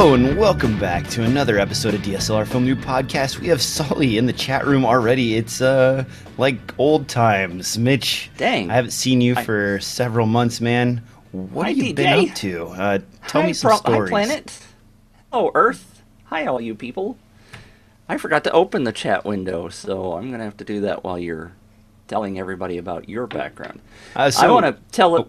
Hello and welcome back to another episode of DSLR Film Noob Podcast. We have Sully in the chat room already. It's uh like old times. Mitch, Dang. I haven't seen you I- for several months, man. What Hi, have you been DJ. up to? Uh, tell hi, me some pro- stories. Hi, planet. Oh, Earth. Hi, all you people. I forgot to open the chat window, so I'm gonna have to do that while you're telling everybody about your background. Uh, I want to tell it.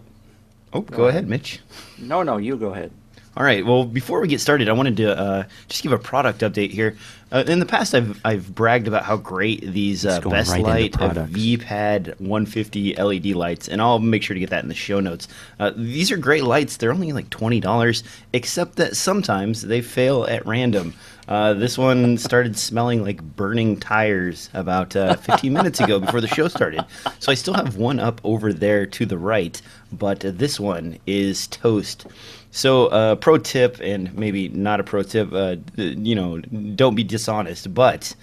Oh, go ahead, Mitch. No, no, you go ahead. All right. Well, before we get started, I wanted to uh, just give a product update here. Uh, in the past, I've I've bragged about how great these uh, Best right Light. VPad 150 LED lights, and I'll make sure to get that in the show notes. Uh, these are great lights. They're only like twenty dollars, except that sometimes they fail at random. Uh, this one started smelling like burning tires about uh, 15 minutes ago before the show started. So I still have one up over there to the right, but uh, this one is toast. So, uh, pro tip, and maybe not a pro tip, uh, you know, don't be dishonest, but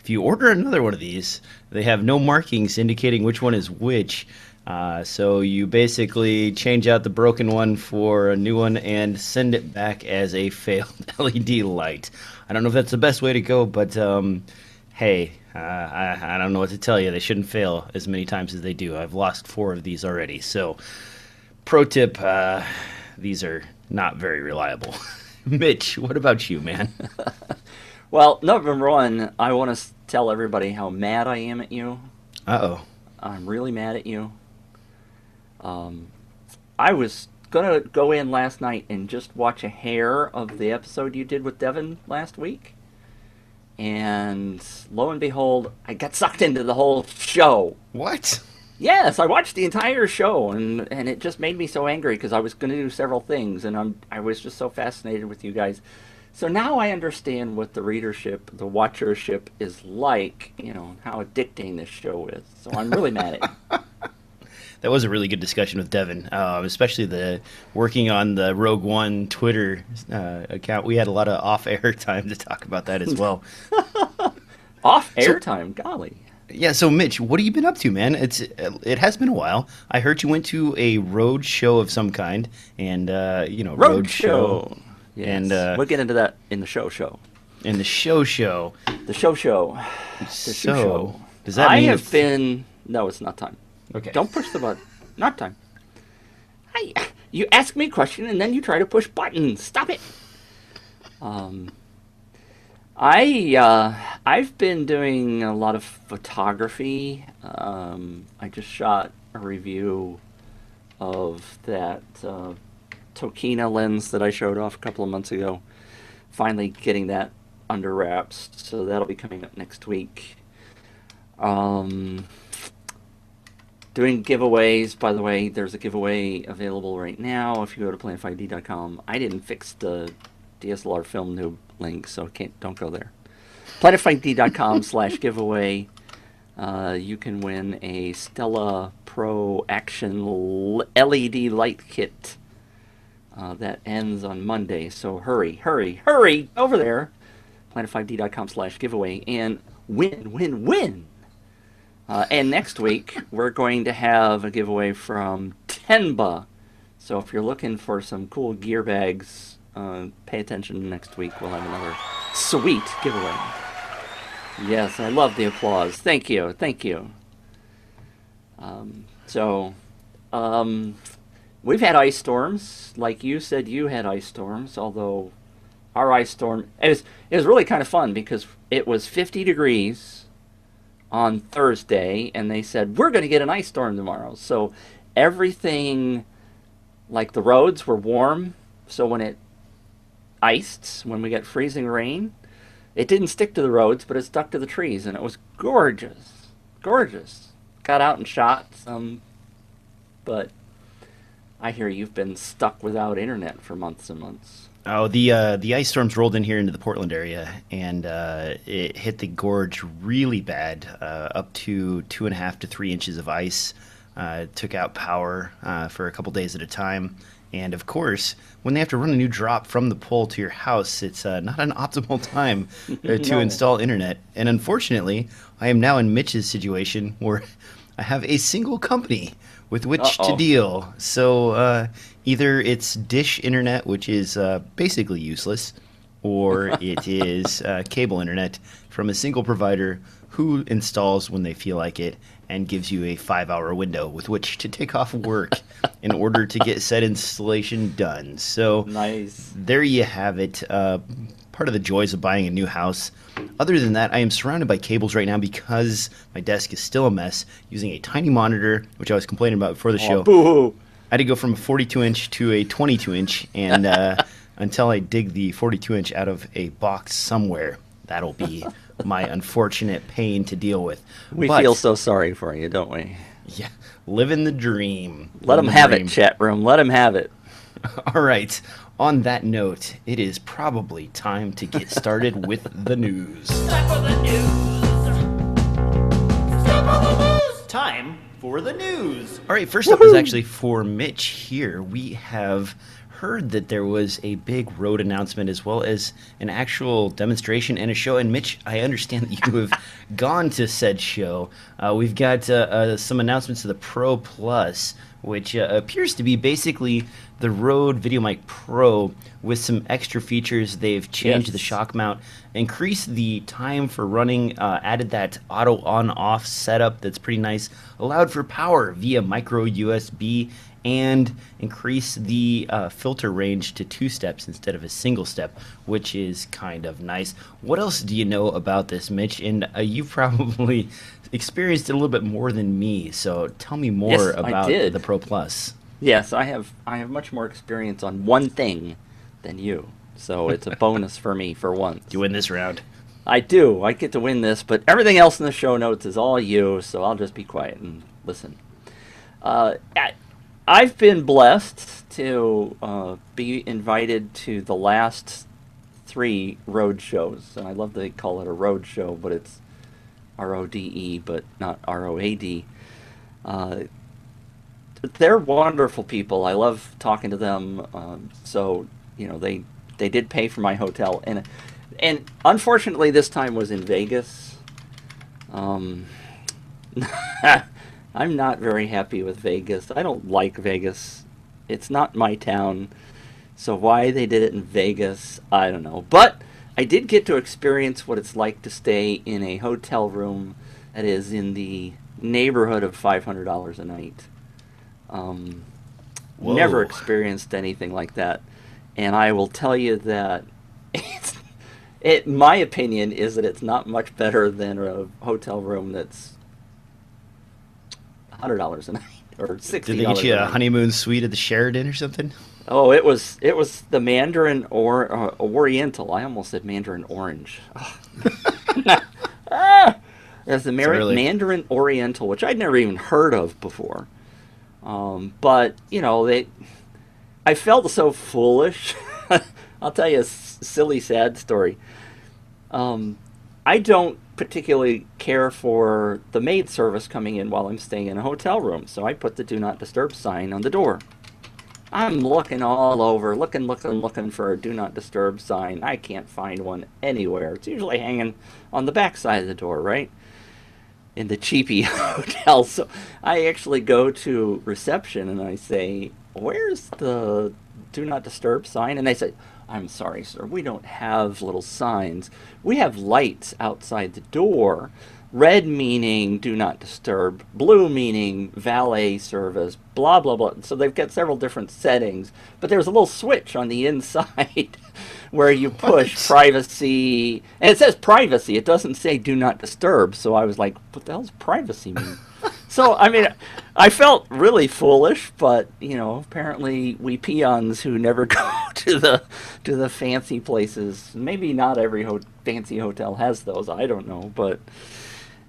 if you order another one of these, they have no markings indicating which one is which. Uh, so you basically change out the broken one for a new one and send it back as a failed LED light. I don't know if that's the best way to go, but um, hey, uh, I, I don't know what to tell you. They shouldn't fail as many times as they do. I've lost four of these already. So, pro tip uh, these are not very reliable. Mitch, what about you, man? Well, number one, I want to tell everybody how mad I am at you. Uh oh. I'm really mad at you. Um, I was gonna go in last night and just watch a hair of the episode you did with Devin last week, and lo and behold, I got sucked into the whole show. What? Yes, I watched the entire show, and and it just made me so angry because I was going to do several things, and I'm I was just so fascinated with you guys. So now I understand what the readership, the watchership is like. You know how addicting this show is. So I'm really mad at you. That was a really good discussion with Devin, um, especially the working on the Rogue One Twitter uh, account. We had a lot of off-air time to talk about that as well. Off air time, golly. Yeah. So, Mitch, what have you been up to, man? It's it has been a while. I heard you went to a road show of some kind, and uh, you know, Road, show. Yes. and uh, we'll get into that in the show show. In the show show. The show show. The So, show show. does that I mean have been. No, it's not time. Okay. Don't push the button. Not time. I, you ask me a question and then you try to push buttons. Stop it. Um, I uh, I've been doing a lot of photography. Um, I just shot a review of that uh, Tokina lens that I showed off a couple of months ago. Finally getting that under wraps, so that'll be coming up next week. Um, doing giveaways. By the way, there's a giveaway available right now if you go to planet5d.com. I didn't fix the DSLR film noob link, so can't don't go there. Planet5d.com slash giveaway. Uh, you can win a Stella Pro Action LED light kit uh, that ends on Monday. So hurry, hurry, hurry over there. Planet5d.com slash giveaway and win, win, win. Uh, and next week, we're going to have a giveaway from Tenba. So if you're looking for some cool gear bags, uh, pay attention next week. We'll have another sweet giveaway. Yes, I love the applause. Thank you. Thank you. Um, so, um, we've had ice storms. Like you said, you had ice storms, although our ice storm, it was, it was really kind of fun because it was 50 degrees on Thursday, and they said we're going to get an ice storm tomorrow. So everything, like the roads, were warm. So when it iced, when we got freezing rain, it didn't stick to the roads, but it stuck to the trees, and it was gorgeous, gorgeous. Got out and shot some, but I hear you've been stuck without internet for months and months. Oh, the uh, the ice storms rolled in here into the Portland area, and uh, it hit the gorge really bad, uh, up to two and a half to three inches of ice. Uh, took out power uh, for a couple days at a time, and of course, when they have to run a new drop from the pole to your house, it's uh, not an optimal time uh, to No. install internet. And unfortunately, I am now in Mitch's situation where I have a single company with which to Uh-oh. deal. So uh, either it's Dish Internet, which is uh, basically useless, or it is uh, cable internet from a single provider who installs when they feel like it and gives you a five hour window with which to take off work in order to get said installation done. So Nice. there you have it. Uh, part of the joys of buying a new house. Other than that, I am surrounded by cables right now because my desk is still a mess using a tiny monitor, which I was complaining about before the show. Oh, boo. I had to go from a 42 inch to a 22 inch, and uh, until I dig the 42 inch out of a box somewhere, that'll be my unfortunate pain to deal with. We But, feel so sorry for you, don't we? yeah, living the dream. Let Living them the have dream. it, chat room. Let them have it. All right. On that note, it is probably time to get started with the news. Time for the news. All right, first up is actually for Mitch here. We have heard that there was a big Rode announcement as well as an actual demonstration and a show. And Mitch, I understand that you have gone to said show. Uh, we've got uh, uh, some announcements of the Pro Plus, which uh, appears to be basically the Rode VideoMic Pro with some extra features. They've changed Yes. the shock mount, increased the time for running, uh, added that auto on off setup that's pretty nice, allowed for power via micro USB, and increase the uh, filter range to two steps instead of a single step, which is kind of nice. What else do you know about this, Mitch? And uh, you've probably experienced it a little bit more than me, so tell me more Yes, about the Pro Plus. Yes, I have. I have much more experience on one thing than you, so it's a bonus for me for once. You win this round. I do. I get to win this, but everything else in the show notes is all you, so I'll just be quiet and listen. Uh, I've been blessed to uh, be invited to the last three road shows, and I love they call it a road show, but it's R O D E, but not R O A D. Uh, they're wonderful people. I love talking to them. Um, so you know they they did pay for my hotel, and and unfortunately this time was in Vegas. Um, I'm not very happy with Vegas. I don't like Vegas. It's not my town. So why they did it in Vegas, I don't know. But I did get to experience what it's like to stay in a hotel room that is in the neighborhood of $500 a night. Um, never experienced anything like that, and I will tell you that it's, it. My opinion is that it's not much better than a hotel room that's hundred dollars a night or sixty. Did they get you a honeymoon suite at the Sheraton or something? Oh, it was it was the Mandarin or uh, Oriental. I almost said Mandarin Orange. ah, it's the Mar-. Mandarin Oriental, which I'd never even heard of before. Um, but you know, they, I felt so foolish. I'll tell you a s- silly, sad story. Um, I don't particularly care for the maid service coming in while I'm staying in a hotel room, so I put the "Do Not Disturb" sign on the door. I'm looking all over, looking, looking, looking for a do not disturb sign. I can't find one anywhere. It's usually hanging on the back side of the door, right? In the cheapy hotel. So I actually go to reception and I say, Where's the do not disturb sign? And they say, I'm sorry, sir, we don't have little signs. We have lights outside the door. Red meaning do not disturb, blue meaning valet service, blah blah blah. So they've got several different settings, but there's a little switch on the inside where you push What? privacy, and it says privacy. It doesn't say do not disturb. So I was like, what the hell's privacy mean? So I mean, I felt really foolish, but you know, apparently we peons who never go to the to the fancy places. Maybe not every ho- fancy hotel has those. I don't know, but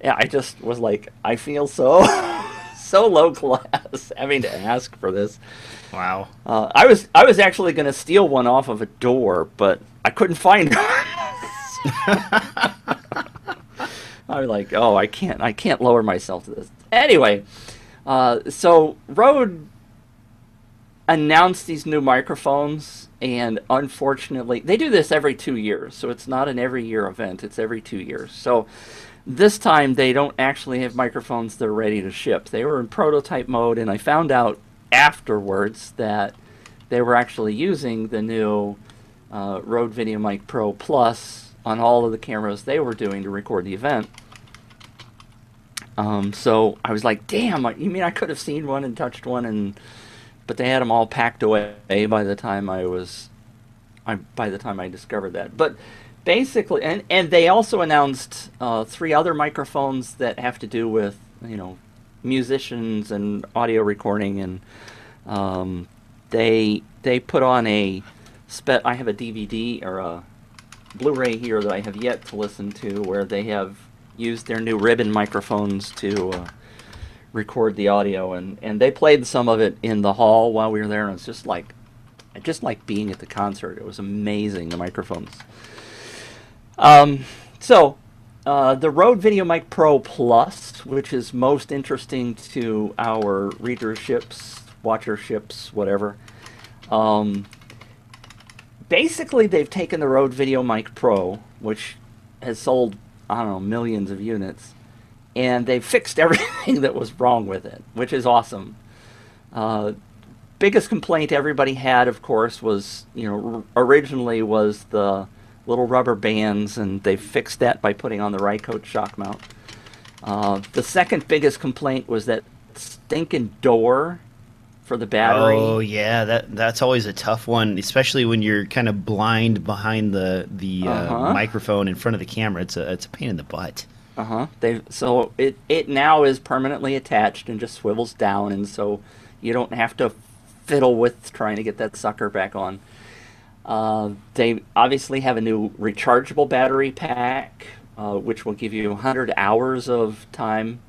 yeah, I just was like, I feel so so low class having to ask for this. Wow. Uh, I was I was actually going to steal one off of a door, but I couldn't find one. I was like, oh, I can't I can't lower myself to this. Anyway, uh, so Rode announced these new microphones, and unfortunately, they do this every two years, so it's not an every year event. It's every two years. So this time they don't actually have microphones that are ready to ship. They were in prototype mode, and I found out afterwards that they were actually using the new uh, Rode VideoMic Pro Plus on all of the cameras they were doing to record the event. Um, so I was like, damn, you mean I could have seen one and touched one and but they had them all packed away by the time I was I by the time I discovered that. But basically and and they also announced uh, three other microphones that have to do with, you know, musicians and audio recording and um, they they put on a I have a DVD or a Blu-ray here that I have yet to listen to where they have used their new ribbon microphones to uh, record the audio, and, and they played some of it in the hall while we were there, and it's just like just like being at the concert. It was amazing the microphones. Um, so uh, the Rode VideoMic Pro Plus, which is most interesting to our readerships, watcherships, whatever. Um, basically, they've taken the Rode VideoMic Pro, which has sold I don't know, millions of units. And they fixed everything that was wrong with it, which is awesome. Uh, biggest complaint everybody had, of course, was, you know, originally was the little rubber bands, and they fixed that by putting on the Rycote shock mount. Uh, the second biggest complaint was that stinking door for the battery. Oh yeah, that that's always a tough one, especially when you're kind of blind behind the the uh, uh-huh. microphone in front of the camera. It's a it's a pain in the butt. Uh huh. They so it it now is permanently attached and just swivels down, and so you don't have to fiddle with trying to get that sucker back on. Uh, they obviously have a new rechargeable battery pack, uh, which will give you 100 hours of time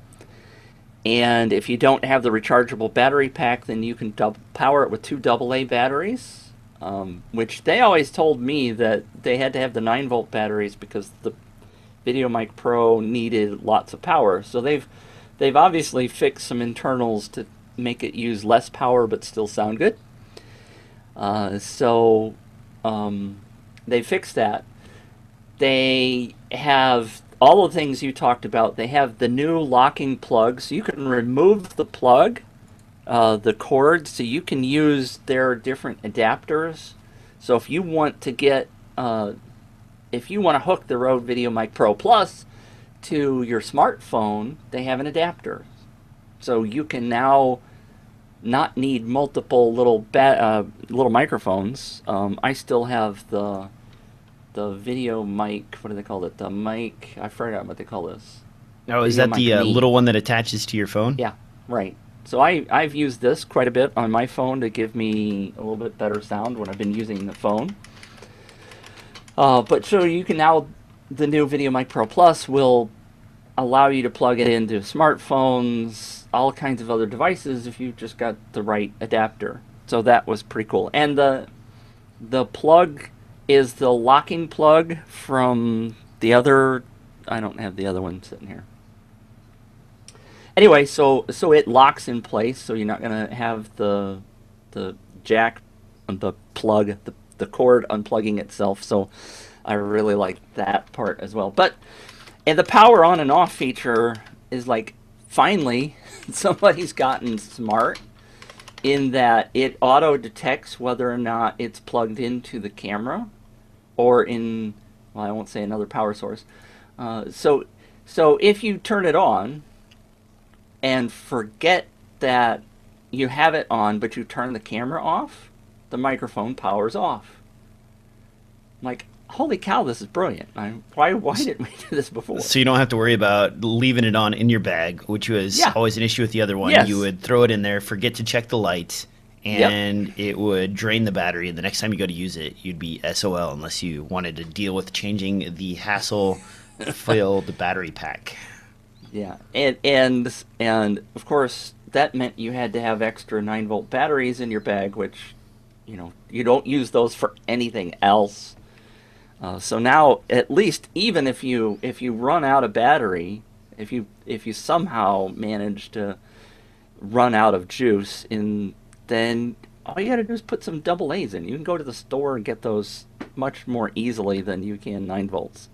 and if you don't have the rechargeable battery pack, then you can power it with two AA batteries, um, which they always told me that they had to have the 9 volt batteries because the VideoMic Pro needed lots of power. So they've they've obviously fixed some internals to make it use less power but still sound good. Uh, so um, they fixed that. They have all the things you talked about. They have the new locking plug, so you can remove the plug, uh, the cord, so you can use their different adapters. So if you want to get, uh, if you want to hook the Rode VideoMic Pro Plus to your smartphone, they have an adapter. So you can now not need multiple little uh, little microphones. Um, I still have the the video mic. What do they call it? The mic. I forgot what they call this. Oh, is that the uh, little one that attaches to your phone? Yeah, right. So I I've used this quite a bit on my phone to give me a little bit better sound when I've been using the phone. Uh, but so you can now the new VideoMic Pro Plus will allow you to plug it into smartphones, all kinds of other devices if you've just got the right adapter. So that was pretty cool. And the the plug is the locking plug from the other. I don't have the other one sitting here. Anyway, so so it locks in place, so you're not gonna have the the jack, the plug, the the cord unplugging itself. So I really like that part as well. But and the power on and off feature is like finally somebody's gotten smart in that it auto detects whether or not it's plugged into the camera or in well, I won't say another power source. Uh, so so if you turn it on and forget that you have it on, but you turn the camera off, the microphone powers off. I'm like, holy cow, this is brilliant. I, why why didn't we do this before? So you don't have to worry about leaving it on in your bag, which was yeah. always an issue with the other one. Yes. You would throw it in there, forget to check the light, and yep. it would drain the battery. And the next time you go to use it, you'd be SOL unless you wanted to deal with changing the hassle-filled the battery pack. Yeah, and and and of course that meant you had to have extra nine volt batteries in your bag, which you know you don't use those for anything else. Uh, so now, at least, even if you if you run out of battery, if you if you somehow manage to run out of juice in then all you got to do is put some double A's in. You can go to the store and get those much more easily than you can 9 volts.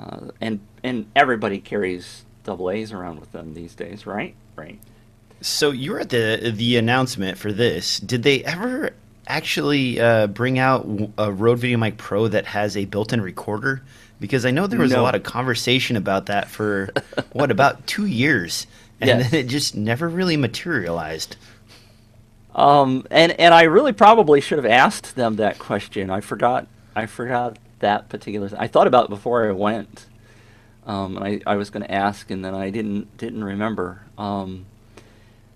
Uh, and and everybody carries double A's around with them these days, right? Right. So you were at the the announcement for this. Did they ever actually uh, bring out a Rode VideoMic Pro that has a built-in recorder? Because I know there was No. a lot of conversation about that for what about two years, and Yes. then it just never really materialized. Um, and and I really probably should have asked them that question. I forgot. I forgot that particular. I thought about it before I went. Um, and I, I was going to ask, and then I didn't didn't remember. Um,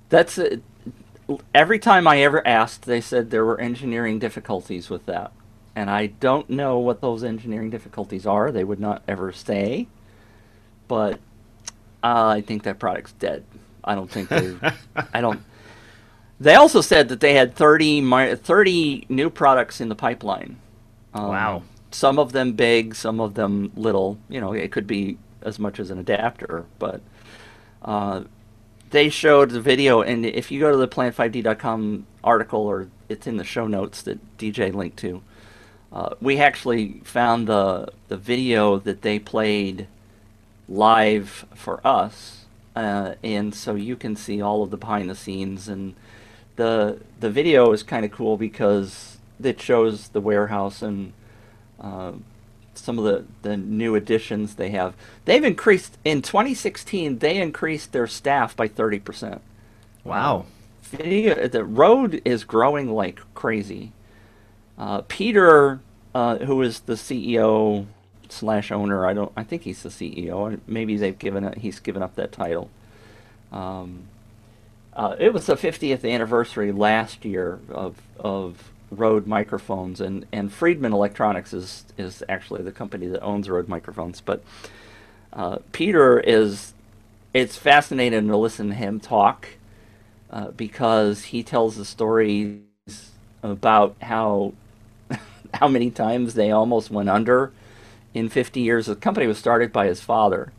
that's it. every time I ever asked, they said there were engineering difficulties with that, and I don't know what those engineering difficulties are. They would not ever say, but uh, I think that product's dead. I don't think they. I don't. They also said that they had 30, 30 new products in the pipeline. Um, Wow. Some of them big, some of them little. You know, it could be as much as an adapter, but uh, they showed the video. And if you go to the planet5d.com article, or it's in the show notes that DJ linked to, uh, we actually found the the video that they played live for us, uh, and so you can see all of the behind the scenes and the the video is kind of cool because it shows the warehouse and uh, some of the, the new additions they have. They've increased in 2016. They increased their staff by 30 percent. Wow. Video, the Rode is growing like crazy. Uh, Peter, uh, who is the CEO slash owner, I don't, I think he's the CEO. Maybe they've given it, he's given up that title. Um, uh, it was the 50th anniversary last year of of Rode microphones, and, and Freedman Electronics is is actually the company that owns Rode microphones. But uh, Peter is, it's fascinating to listen to him talk uh, because he tells the stories about how how many times they almost went under in 50 years. The company was started by his father.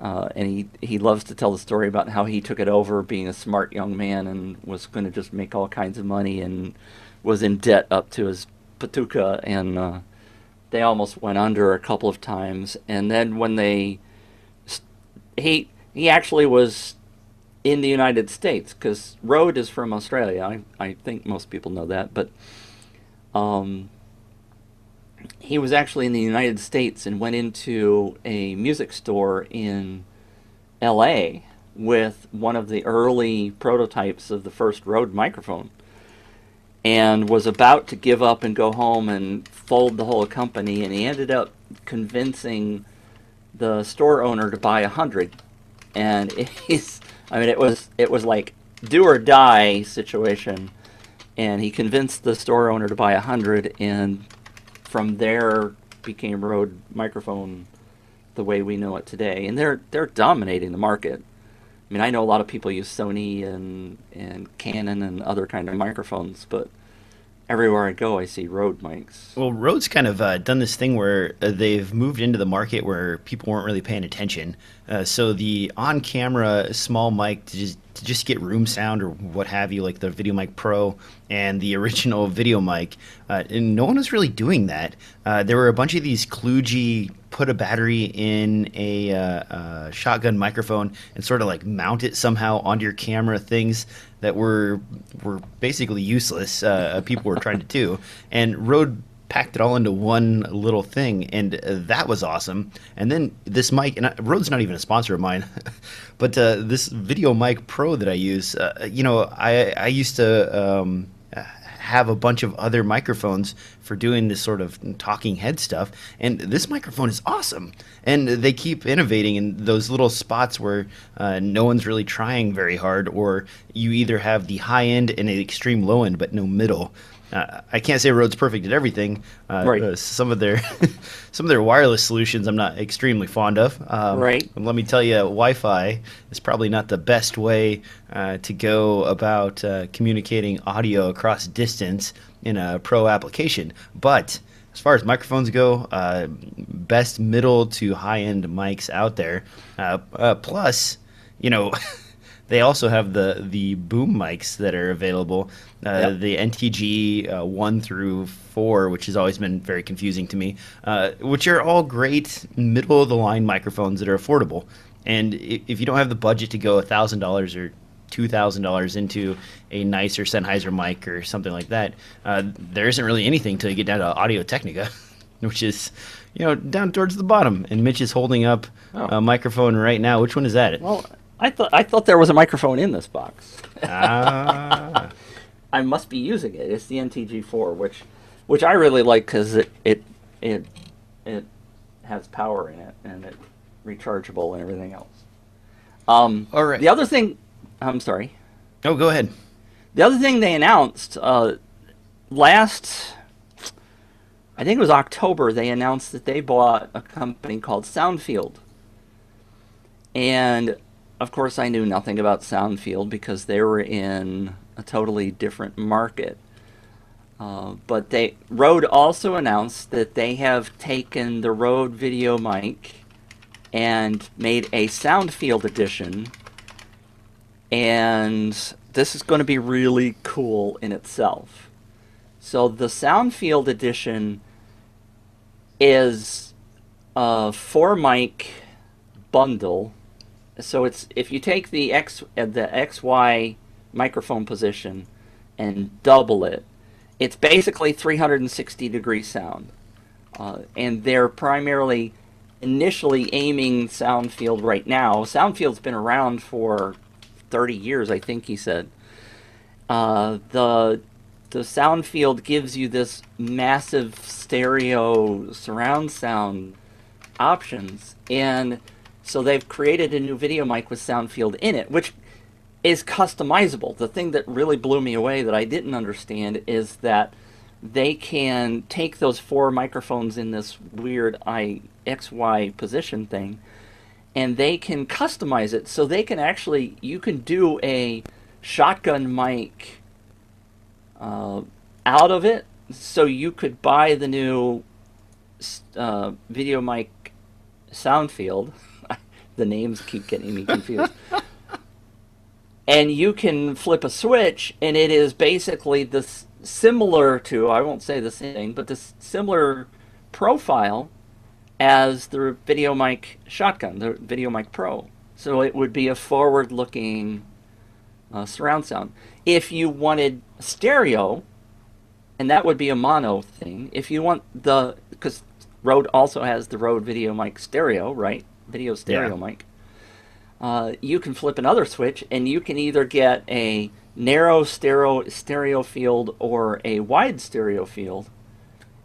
Uh, and he, he loves to tell the story about how he took it over being a smart young man and was going to just make all kinds of money and was in debt up to his patuka. And uh, they almost went under a couple of times. And then when they he he actually was in the United States because Rode is from Australia. I, I think most people know that but um, he was actually in the United States and went into a music store in LA with one of the early prototypes of the first Rode microphone and was about to give up and go home and fold the whole company. And he ended up convincing the store owner to buy a hundred. And he's I mean it was it was like do or die situation. And he convinced the store owner to buy a hundred and from there became Rode microphone the way we know it today and they're they're dominating the market I mean I know a lot of people use Sony and and Canon and other kind of microphones but everywhere I go I see Rode mics Well, Rode's kind of uh, done this thing where uh, they've moved into the market where people weren't really paying attention. Uh, so the on-camera small mic just to just get room sound or what have you, like the Video Mic Pro and the original Video Mic, uh, and no one was really doing that. Uh, there were a bunch of these kludgy put a battery in a uh, uh, shotgun microphone and sort of like mount it somehow onto your camera things that were were basically useless. Uh, people were trying to do, and Rode packed it all into one little thing, and uh, that was awesome. And then this mic, and I, Rode's not even a sponsor of mine, but uh, this Video Mic Pro that I use, uh, you know, I I used to. Um, have a bunch of other microphones for doing this sort of talking head stuff and this microphone is awesome and they keep innovating in those little spots where uh, no one's really trying very hard or you either have the high end and the extreme low end but no middle uh, I can't say Rode's perfect at everything. Uh, Right. uh, some of their some of their wireless solutions I'm not extremely fond of. Um, Right. let me tell you, Wi-Fi is probably not the best way uh, to go about uh, communicating audio across distance in a pro application. But as far as microphones go, uh, best middle to high-end mics out there. Uh, uh, plus, you know. They also have the the boom mics that are available, uh, Yep. the NTG uh, one through four, which has always been very confusing to me, uh, which are all great middle of the line microphones that are affordable. And if you don't have the budget to go thousand dollars or two thousand dollars into a nicer Sennheiser mic or something like that, uh, there isn't really anything till you get down to Audio Technica, which is you know down towards the bottom. And Mitch is holding up Oh. a microphone right now. Which one is that? Well, I thought I thought there was a microphone in this box. ah, I must be using it. It's the NTG4, which which I really like because it it it it has power in it and it rechargeable and everything else. Um, All right. The other thing, I'm sorry. oh, go ahead. The other thing they announced uh, last, I think it was October, they announced that they bought a company called Soundfield. And of course, I knew nothing about Soundfield because they were in a totally different market. Uh, but they Rode also announced that they have taken the Rode video mic and made a Soundfield edition and this is going to be really cool in itself. So the Soundfield edition is a four mic bundle. So it's if you take the X uh, the XY microphone position and double it, it's basically 360 degree sound. Uh, and they're primarily initially aiming Soundfield right now. Soundfield's been around for 30 years, I think he said. Uh, the the sound field gives you this massive stereo surround sound options, and so they've created a new video mic with sound field in it, which is customizable. The thing that really blew me away that I didn't understand is that they can take those four microphones in this weird I XY position thing and they can customize it so they can actually you can do a shotgun mic uh, out of it so you could buy the new uh, video mic sound field the names keep getting me confused and you can flip a switch and it is basically this similar to i won't say the same thing but this similar profile as the video mic shotgun, the video mic pro. So it would be a forward looking uh, surround sound. If you wanted stereo, and that would be a mono thing, if you want the, because Rode also has the Rode video mic stereo, right? Video stereo Yeah. mic. Uh, you can flip another switch and you can either get a narrow stereo stereo field or a wide stereo field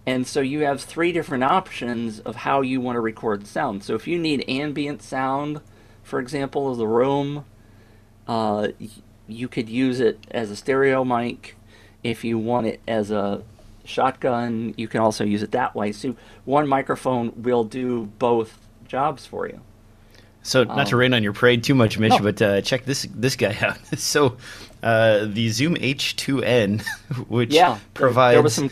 and so you have three different options of how you want to record sound. So if you need ambient sound, for example, of the room, uh, you could use it as a stereo mic. If you want it as a shotgun, you can also use it that way. So one microphone will do both jobs for you. So not to Um, rain on your parade too much, Mitch, no. but uh, check this this guy out. so uh, the Zoom H2n, which Yeah, provides there was some.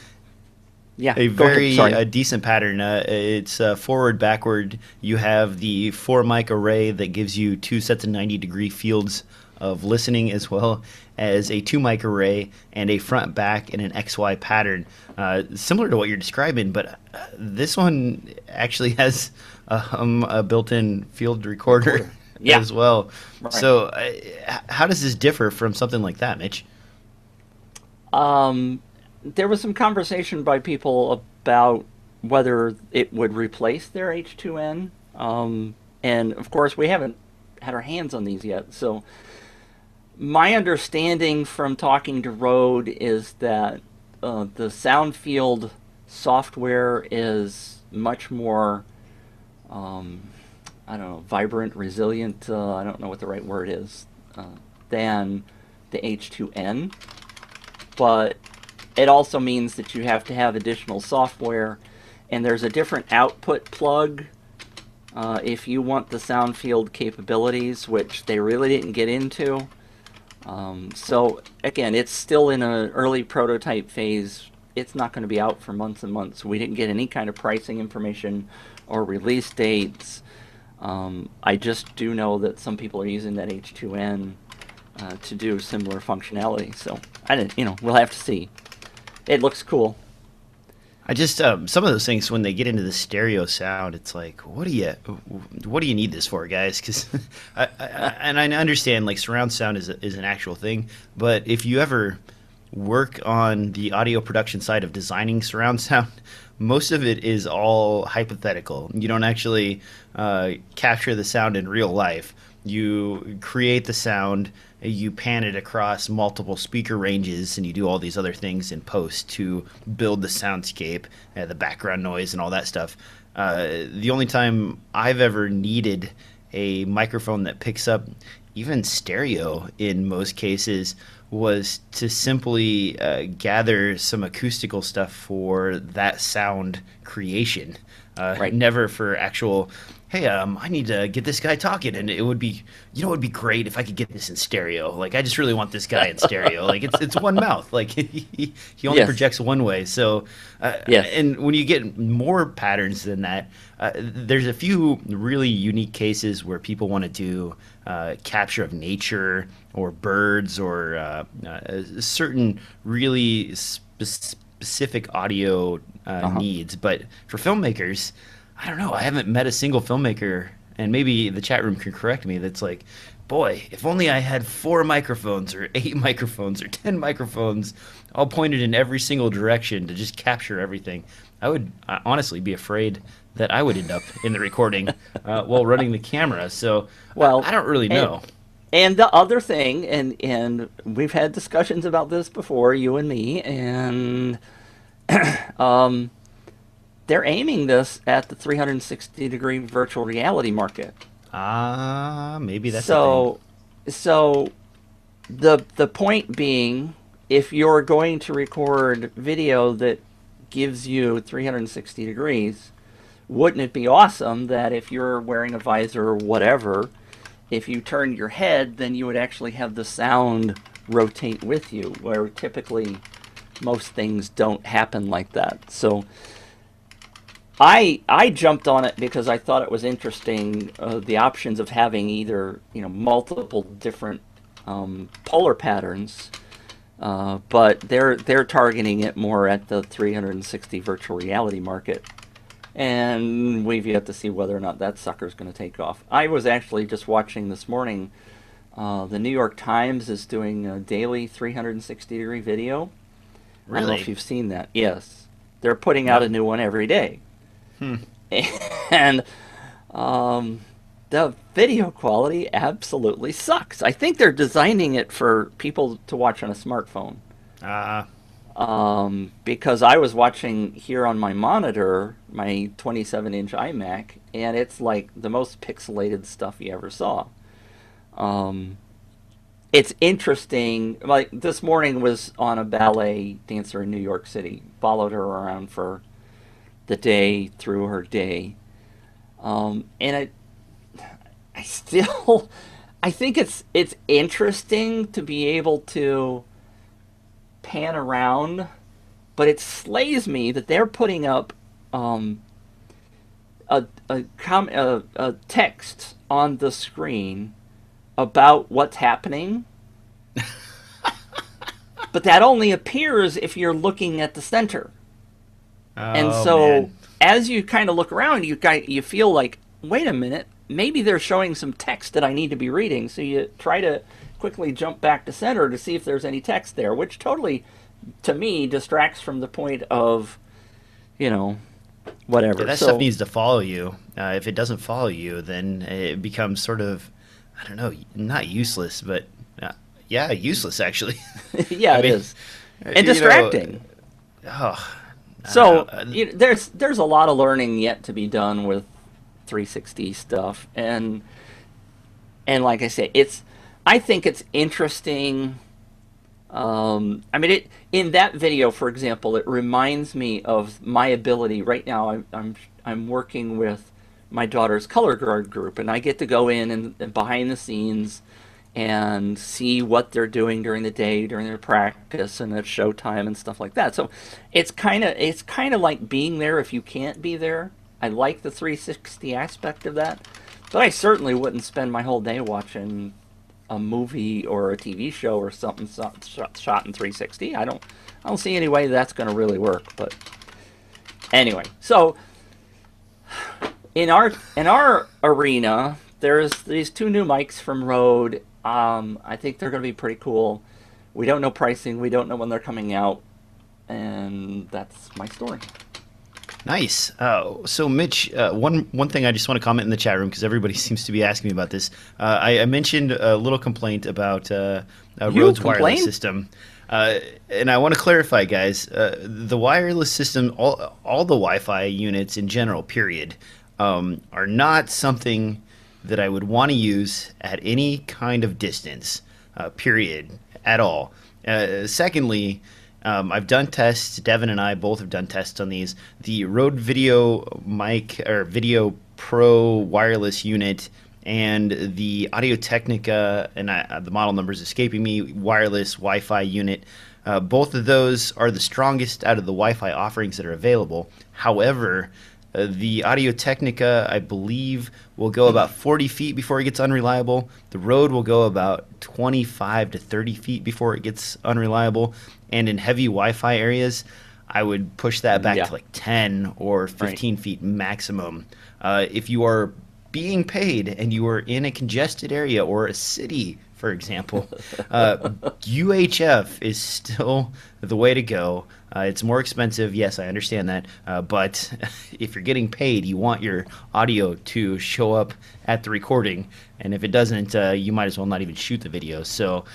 Yeah, a very sorry. uh, decent pattern. Uh, it's uh, forward, backward. You have the four mic array that gives you two sets of 90 degree fields of listening, as well as a two mic array and a front, back, and an XY pattern. Uh, similar to what you're describing, but uh, this one actually has um, a built in field recorder. Recorder. Yeah. As well. Right. So, uh, how does this differ from something like that, Mitch? Um, there was some conversation by people about whether it would replace their H2N. Um, and of course, we haven't had our hands on these yet. So, my understanding from talking to Rode is that uh, the Soundfield software is much more, um, I don't know, vibrant, resilient. Uh, I don't know what the right word is, uh, than the H2N but it also means that you have to have additional software and there's a different output plug uh, if you want the sound field capabilities which they really didn't get into. Um, so again it's still in an early prototype phase. It's not going to be out for months and months. We didn't get any kind of pricing information or release dates um, i just do know that some people are using that h2n uh, to do similar functionality. So I didn't, you know, we'll have to see. It looks cool. I just um, some of those things when they get into the stereo sound, it's like, what do you, what do you need this for, guys? Because, I, I, and I understand like surround sound is is an actual thing, but if you ever work on the audio production side of designing surround sound, most of it is all hypothetical. You don't actually uh, capture the sound in real life. You create the sound you pan it across multiple speaker ranges and you do all these other things in post to build the soundscape, uh, the background noise, and all that stuff. Uh, the only time I've ever needed a microphone that picks up even stereo in most cases was to simply uh, gather some acoustical stuff for that sound creation. Uh, right. Never for actual hey, um, I need to get this guy talking, and it would be, you know, it would be great if I could get this in stereo. Like, I just really want this guy in stereo. like, it's it's one mouth. Like, he, he only yes. projects one way. So, uh, yes. and when you get more patterns than that, uh, there's a few really unique cases where people want to do uh, capture of nature or birds or uh, uh, certain really spe- specific audio uh, uh-huh. needs. But for filmmakers, I don't know. I haven't met a single filmmaker, and maybe the chat room can correct me. That's like, boy, if only I had four microphones or eight microphones or ten microphones, all pointed in every single direction to just capture everything. I would honestly be afraid that I would end up in the recording uh, while running the camera. So, well, I, I don't really know. And, and the other thing, and and we've had discussions about this before, you and me, and um they're aiming this at the 360 degree virtual reality market. Ah, uh, maybe that's so. So, the the point being, if you're going to record video that gives you 360 degrees, wouldn't it be awesome that if you're wearing a visor or whatever, if you turn your head, then you would actually have the sound rotate with you, where typically most things don't happen like that. So I I jumped on it because I thought it was interesting uh, the options of having either you know multiple different um, polar patterns, uh, but they're they're targeting it more at the 360 virtual reality market, and we've yet to see whether or not that sucker's going to take off. I was actually just watching this morning. Uh, the New York Times is doing a daily 360 degree video. Really? I don't know if you've seen that. Yes, they're putting out a new one every day. Hmm. And um, the video quality absolutely sucks. I think they're designing it for people to watch on a smartphone. Ah. Uh. Um, because I was watching here on my monitor, my 27 inch iMac, and it's like the most pixelated stuff you ever saw. Um, it's interesting. Like this morning was on a ballet dancer in New York City. Followed her around for the day through her day. Um, and I, I still, I think it's it's interesting to be able to pan around, but it slays me that they're putting up um, a, a, com- a, a text on the screen about what's happening. but that only appears if you're looking at the center. Oh, and so man. as you kind of look around, you you feel like, wait a minute, maybe they're showing some text that I need to be reading. So you try to quickly jump back to center to see if there's any text there, which totally, to me, distracts from the point of, you know, whatever. Yeah, that so, stuff needs to follow you. Uh, if it doesn't follow you, then it becomes sort of, I don't know, not useless, but uh, yeah, useless actually. yeah, it mean, is, and distracting. Know, oh, so uh, you know, there's there's a lot of learning yet to be done with 360 stuff, and and like I say, it's I think it's interesting. Um, I mean, it in that video, for example, it reminds me of my ability right now. I'm I'm I'm working with my daughter's color guard group, and I get to go in and, and behind the scenes and see what they're doing during the day during their practice and at showtime and stuff like that. So it's kind of it's kind of like being there if you can't be there. I like the 360 aspect of that, but I certainly wouldn't spend my whole day watching a movie or a TV show or something shot in 360. I don't I don't see any way that's going to really work, but Anyway, so in our in our arena, there's these two new mics from Rode. Um, I think they're going to be pretty cool. We don't know pricing. We don't know when they're coming out, and that's my story. Nice. Uh, so, Mitch, uh, one one thing I just want to comment in the chat room because everybody seems to be asking me about this. Uh, I, I, mentioned a little complaint about uh, Rode's wireless system. Uh, and I want to clarify, guys, uh, the wireless system, all, all the Wi Fi units in general, period, um, are not something that I would want to use at any kind of distance, uh, period, at all. Uh, secondly, um, I've done tests. Devin and I both have done tests on these. The Rode Video Mic or Video Pro wireless unit and the Audio Technica, and I, the model number is escaping me, wireless Wi Fi unit. Uh, both of those are the strongest out of the Wi Fi offerings that are available. However, uh, the Audio Technica, I believe, will go about 40 feet before it gets unreliable. The Rode will go about 25 to 30 feet before it gets unreliable. And in heavy Wi Fi areas, I would push that back yeah. to like 10 or 15 right. feet maximum. Uh, if you are being paid and you are in a congested area or a city, for example, uh, UHF is still the way to go. Uh, it's more expensive, yes, I understand that. Uh, but if you're getting paid, you want your audio to show up at the recording, and if it doesn't, uh, you might as well not even shoot the video. So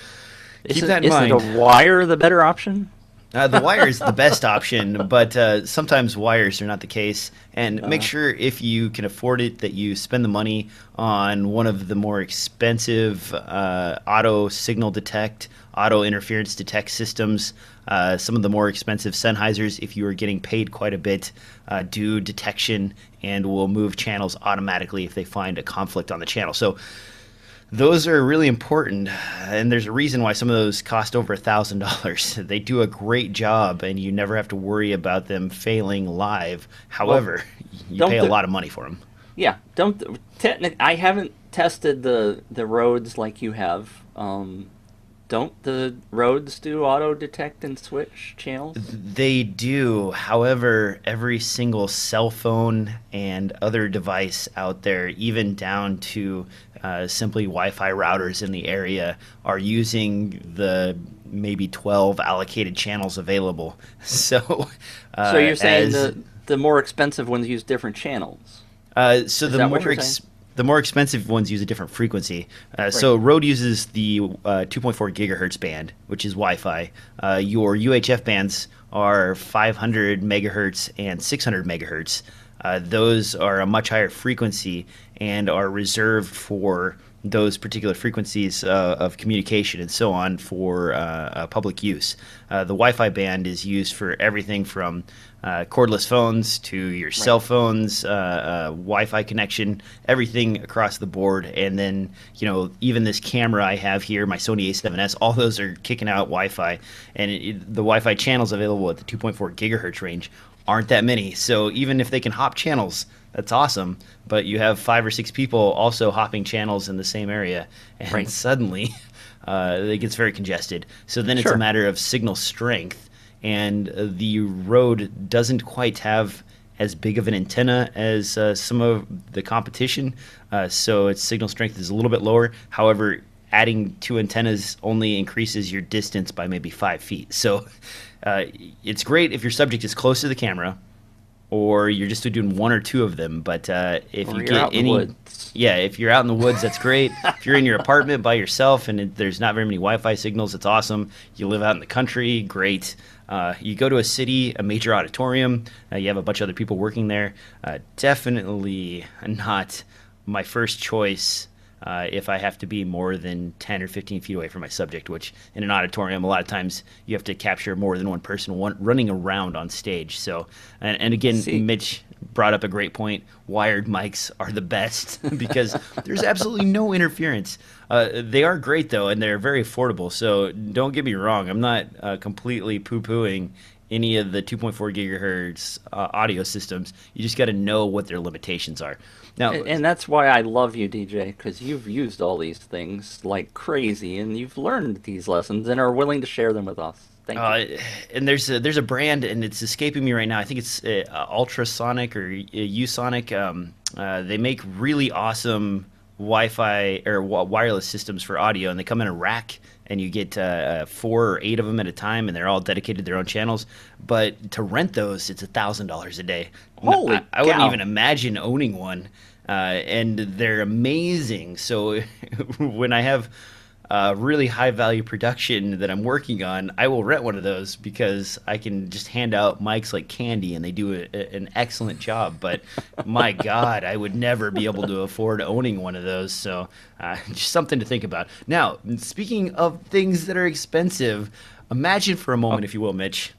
keep is that in mind. Is a wire the better option? Uh, the wire is the best option, but uh, sometimes wires are not the case. And uh make sure if you can afford it that you spend the money on one of the more expensive uh, auto signal detect, auto interference detect systems. Uh, some of the more expensive Sennheisers, if you are getting paid quite a bit, uh, do detection and will move channels automatically if they find a conflict on the channel. So those are really important and there's a reason why some of those cost over a thousand dollars they do a great job and you never have to worry about them failing live however well, you pay a lot of money for them yeah don't technic i haven't tested the the Rodes like you have um, don't the Rodes do auto detect and switch channels? They do. However, every single cell phone and other device out there, even down to uh, simply Wi-Fi routers in the area, are using the maybe 12 allocated channels available. So, uh, so you're saying as, the the more expensive ones use different channels. Uh, so Is the more ex- the more expensive ones use a different frequency. Uh, right. So Rode uses the uh, 2.4 gigahertz band, which is Wi-Fi. Uh, your UHF bands are 500 megahertz and 600 megahertz. Uh, those are a much higher frequency and are reserved for those particular frequencies uh, of communication and so on for uh, public use. the Wi-Fi band is used for everything from uh, cordless phones to your right. cell phones, uh, uh, Wi-Fi connection, everything across the board. And then you know even this camera I have here, my Sony A7S, all those are kicking out Wi-Fi, and it, the Wi-Fi channels available at the 2.4 gigahertz range aren't that many. So even if they can hop channels, that's awesome. But you have five or six people also hopping channels in the same area, and right. suddenly uh, it gets very congested. So then it's sure. a matter of signal strength and uh, the Rode doesn't quite have as big of an antenna as uh, some of the competition, uh, so its signal strength is a little bit lower. However, adding two antennas only increases your distance by maybe five feet. So uh, it's great if your subject is close to the camera, or you're just doing one or two of them. But uh, if or you get any, yeah, if you're out in the woods, that's great. if you're in your apartment by yourself and it, there's not very many Wi-Fi signals, it's awesome. You live out in the country, great. Uh, you go to a city, a major auditorium, uh, you have a bunch of other people working there. Uh, definitely not my first choice uh, if I have to be more than 10 or 15 feet away from my subject, which in an auditorium, a lot of times you have to capture more than one person one, running around on stage. So, and, and again, See. Mitch brought up a great point. Wired mics are the best because there's absolutely no interference. Uh, they are great though, and they're very affordable. So don't get me wrong. I'm not uh, completely poo-pooing any of the 2.4 gigahertz uh, audio systems. You just got to know what their limitations are. Now, and, and that's why I love you, DJ, because you've used all these things like crazy, and you've learned these lessons and are willing to share them with us. Thank Uh, you. and there's a, there's a brand, and it's escaping me right now. I think it's uh, Ultrasonic or uh, Usonic. Um, uh, they make really awesome Wi-Fi or wi- wireless systems for audio, and they come in a rack, and you get uh, uh, four or eight of them at a time, and they're all dedicated to their own channels. But to rent those, it's a thousand dollars a day. Holy I, I wouldn't even imagine owning one, uh, and they're amazing. So when I have uh, really high value production that I'm working on, I will rent one of those because I can just hand out mics like candy and they do a, a- an excellent job. But my God, I would never be able to afford owning one of those. So uh, just something to think about. Now, speaking of things that are expensive, imagine for a moment, if you will, Mitch,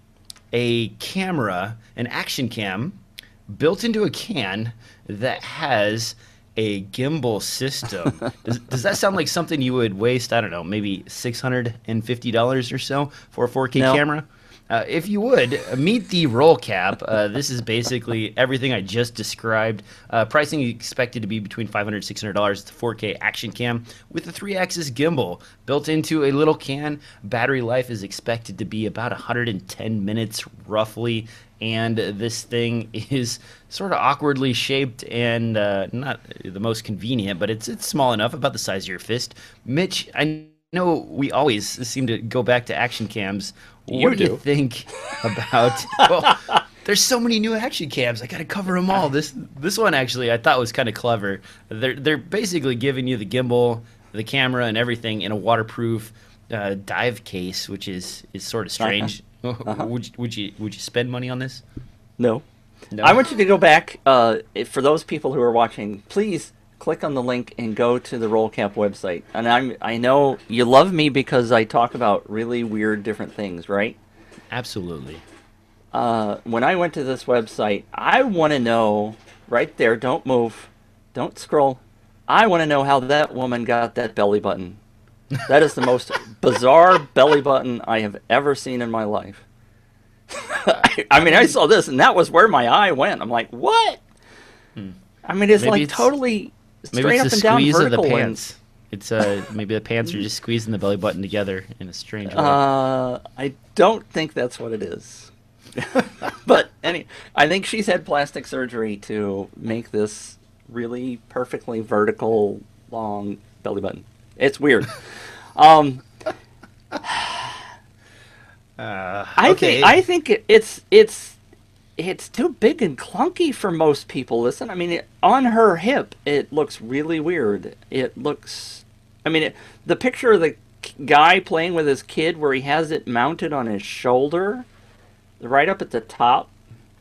a camera, an action cam built into a can that has a gimbal system. does, does that sound like something you would waste, I don't know, maybe $650 or so for a 4K No. camera? Uh, if you would, meet the Rollcap. Uh, this is basically everything I just described. Uh, pricing expected to be between $500 and $600. It's a 4K action cam with a 3 axis gimbal built into a little can. Battery life is expected to be about 110 minutes roughly. And this thing is sort of awkwardly shaped and uh, not the most convenient, but it's, it's small enough, about the size of your fist. Mitch, I know we always seem to go back to action cams. You what do you think about? Well, there's so many new action cams. I got to cover them all. This this one actually I thought was kind of clever. They're they're basically giving you the gimbal, the camera, and everything in a waterproof uh, dive case, which is is sort of strange. Would you, would you would you spend money on this? No. No. I want you to go back. Uh, for those people who are watching, please click on the link and go to the Rollcap website. And I'm I know you love me because I talk about really weird different things, right? Absolutely. Uh, when I went to this website, I want to know right there. Don't move. Don't scroll. I want to know how that woman got that belly button. That is the most bizarre belly button I have ever seen in my life. I mean, I saw this, and that was where my eye went. I'm like, what? I mean, it's Hmm. Maybe like it's- totally Maybe straight it's up and down squeeze of the pants. It's uh maybe the pants are just squeezing the belly button together in a strange way. Uh, I don't think that's what it is. but any, I think she's had plastic surgery to make this really perfectly vertical, long belly button. It's weird. um, Uh, I okay. think I think it's it's it's too big and clunky for most people. Listen, I mean, it, on her hip, it looks really weird. It looks, I mean, it, the picture of the guy playing with his kid, where he has it mounted on his shoulder, right up at the top.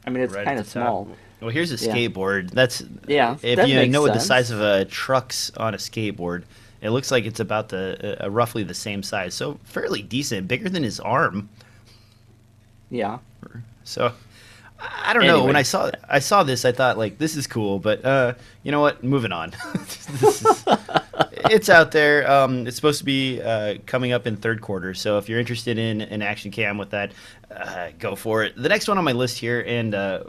I mean, it's Right kind of top. small. Well, here's a Yeah. skateboard. That's Yeah, If that you know what the size of a truck's on a skateboard, it looks like it's about the uh, roughly the same size. So fairly decent, bigger than his arm. Yeah. So I don't know. When I saw I saw this, I thought like this is cool, but uh, you know what? Moving on. Is- it's out there. Um, it's supposed to be uh, coming up in third quarter. So if you're interested in an action cam with that, uh, go for it. The next one on my list here, and uh,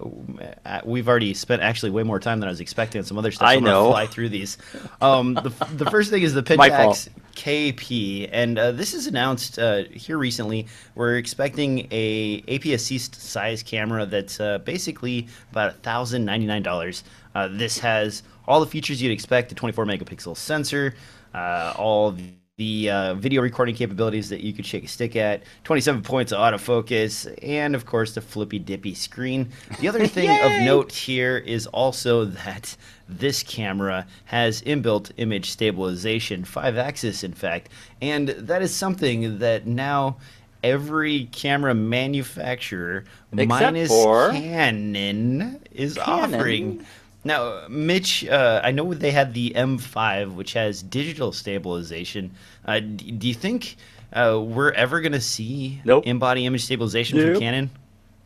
uh, we've already spent actually way more time than I was expecting on some other stuff. I so I'm know. Fly through these. Um, the, the first thing is the. Pentax KP, and uh, this is announced uh, here recently. We're expecting a APS-C size camera that's uh, basically about thousand ninety nine dollars. Uh, this has all the features you'd expect: a twenty four megapixel sensor, uh, all the uh, video recording capabilities that you could shake a stick at, 27 points of autofocus, and of course the flippy dippy screen. The other thing of note here is also that this camera has inbuilt image stabilization, five axis in fact, and that is something that now every camera manufacturer Except minus Canon is Canon. offering. Now, Mitch, uh, I know they had the M5, which has digital stabilization. Uh, d- do you think uh, we're ever going to see Nope. in-body image stabilization Nope. from Canon?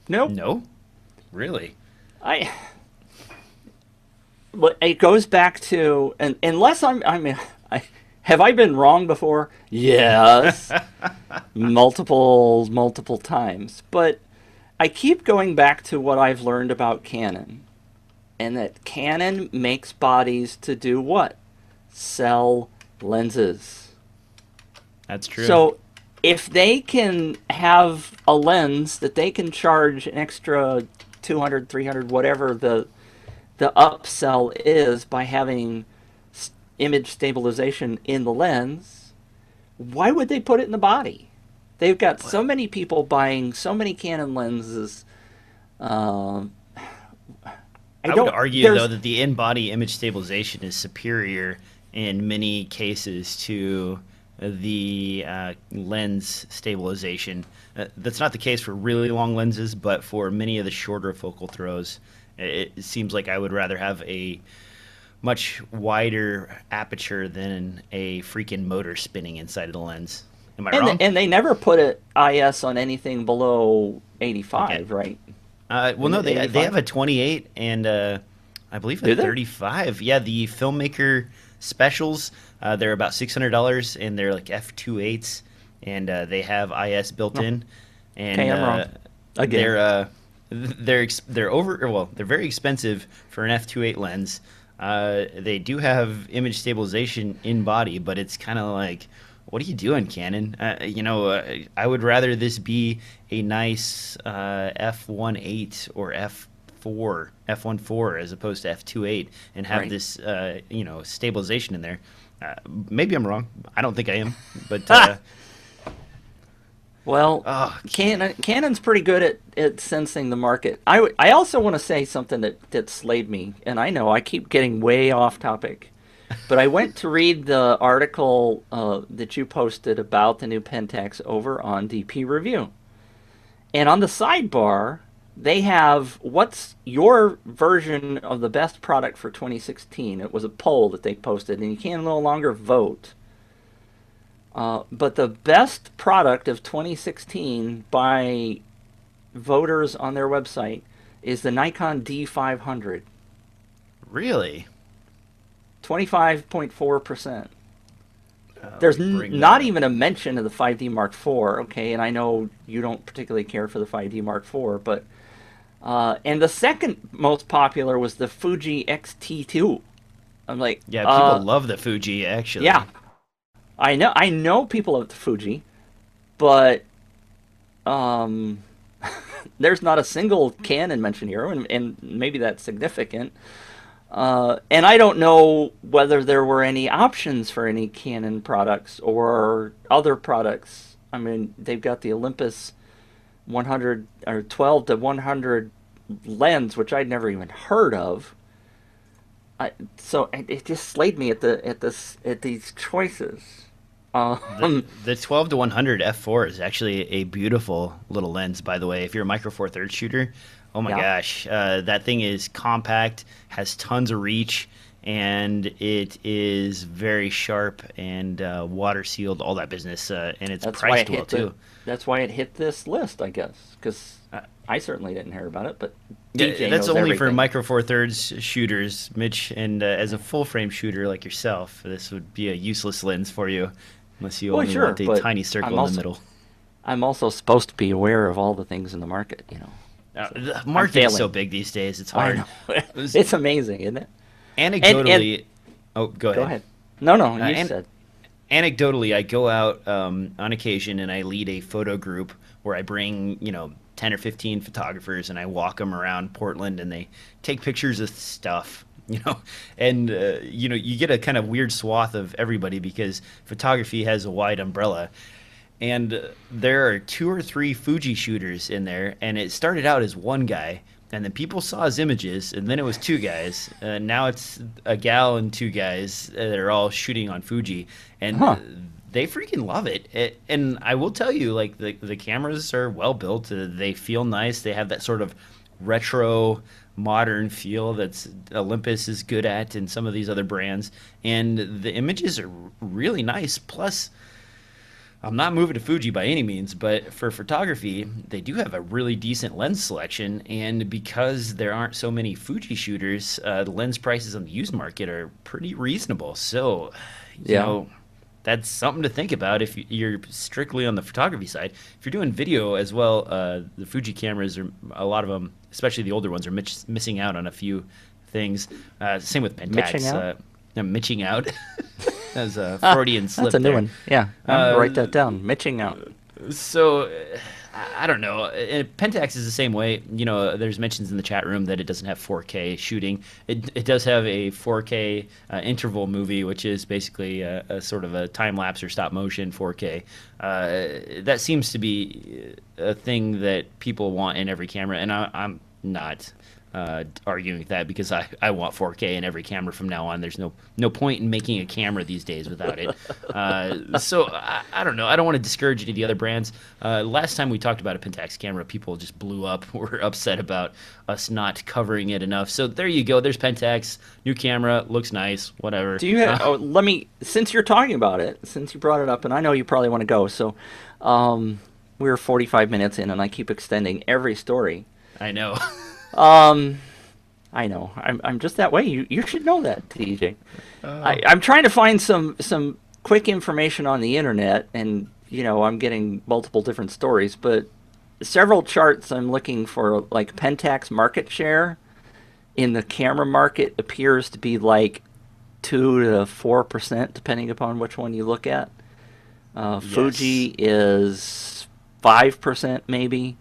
Nope. No, really. I. But it goes back to, and unless I'm, I mean, I, have I been wrong before? Yes, multiple, multiple times. But I keep going back to what I've learned about Canon, and that Canon makes bodies to do what? Sell lenses. That's true. So, if they can have a lens that they can charge an extra 200 300 whatever the the upsell is by having image stabilization in the lens why would they put it in the body they've got so many people buying so many canon lenses um, I, would don't- argue there's- though that the in-body image stabilization is superior in many cases to the uh, lens stabilization. Uh, that's not the case for really long lenses, but for many of the shorter focal throws, it, it seems like I would rather have a much wider aperture than a freaking motor spinning inside of the lens. Am I and, wrong? and they never put an IS on anything below 85 Okay. right Uh, well, no, they, they have a 28 and uh, I believe a 35. Yeah, the filmmaker specials, uh, they're about $600 and they're like f2.8s and uh, they have IS built in. And Okay, I'm uh, wrong. Again. they're uh, they're ex- they're over well, they're very expensive for an f2.8 lens. Uh, they do have image stabilization in body, but it's kind of like what are you doing, Canon? Uh, you know, uh, I would rather this be a nice uh, f1.8 or f4, f1.4 as opposed to f2.8 and have Right. this, uh, you know, stabilization in there. Uh, maybe I'm wrong. I don't think I am, but uh, Well, Oh, Canon Canon's pretty good at, at sensing the market. I, w- I also want to say something that, that slayed me, and I know I keep getting way off topic, but I went to read the article uh, that you posted about the new Pentax over on DP Review. And on the sidebar, they have what's your version of the best product for 2016. It was a poll that they posted, and you can no longer vote. Uh, but the best product of 2016 by voters on their website is the Nikon D500, really, 25.4%. There's n- not up. even a mention of the 5D Mark IV, okay? And I know you don't particularly care for the 5D Mark IV, but. Uh, and the second most popular was the Fuji X-T2. I'm like, yeah, people uh, love the Fuji actually. Yeah, I know. I know people at the Fuji, but um, there's not a single Canon mentioned here, and, and maybe that's significant. Uh, and I don't know whether there were any options for any Canon products or other products. I mean, they've got the Olympus 100 or 12 to 100 lens, which I'd never even heard of. I, so it, just slayed me at the at this at these choices. Um, The 12 to 100 f4 is actually a beautiful little lens, by the way. If you're a micro four thirds shooter, oh my Yeah. gosh, uh, that thing is compact, has tons of reach, and it is very sharp and uh, water sealed, all that business, uh, and it's that's why it priced well hit the, too. That's why it hit this list, I guess, because I certainly didn't hear about it. But Yeah, that's only for micro four thirds shooters, Mitch. And uh, as a full frame shooter like yourself, this would be a useless lens for you, unless you Well, only sure, want a tiny circle I'm in also- the middle. I'm also supposed to be aware of all the things in the market. You know, Uh, the market is so big these days; it's hard. it's amazing, isn't it? Anecdotally, oh, go ahead. Go ahead. No, no, you Uh, and- said. Anecdotally, I go out um, on occasion and I lead a photo group where I bring, you know, ten or fifteen photographers and I walk them around Portland and they take pictures of stuff. You know, and uh, you know you get a kind of weird swath of everybody because photography has a wide umbrella, and uh, there are two or three Fuji shooters in there, and it started out as one guy, and then people saw his images, and then it was two guys. and now it's a gal and two guys uh, that are all shooting on Fuji, and Huh. they freaking love it. it. And I will tell you, like the the cameras are well built. Uh, they feel nice. They have that sort of retro modern feel that's Olympus is good at and some of these other brands and the images are really nice plus I'm not moving to Fuji by any means, but for photography, they do have a really decent lens selection. And because there aren't so many Fuji shooters, uh, the lens prices on the used market are pretty reasonable. So, you Yeah. know, that's something to think about if you- you're strictly on the photography side. If you're doing video as well, uh, the Fuji cameras are a lot of them, especially the older ones, are mitch- missing out on a few things. Uh, same with Pentax. Mitching out? Uh, no, mitching out. That was a Freudian slip. That's a new there. one. Yeah, Uh, write that down. Mitching out. So, I- don't know. Pentax is the same way. You know, there's mentions in the chat room that it doesn't have 4K shooting. It, it does have a 4K uh, interval movie, which is basically a, a sort of a time lapse or stop motion 4K. Uh, that seems to be a thing that people want in every camera, and I, I'm not. Uh, arguing with that because I, I want 4K in every camera from now on. There's no no point in making a camera these days without it. Uh, so I, I don't know. I don't want to discourage any of the other brands. Uh, last time we talked about a Pentax camera, people just blew up. Were upset about us not covering it enough. So there you go. There's Pentax, new camera, looks nice. Whatever. Do you have? Uh, oh, let me. Since you're talking about it, since you brought it up, and I know you probably want to go, so um, we're 45 minutes in, and I keep extending every story. I know. Um, I know. I'm I'm just that way. You you should know that, DJ. I, I'm trying to find some some quick information on the internet, and you know I'm getting multiple different stories, but several charts I'm looking for, like Pentax market share in the camera market appears to be like two to four percent, depending upon which one you look at. Uh, Fuji is five percent, maybe.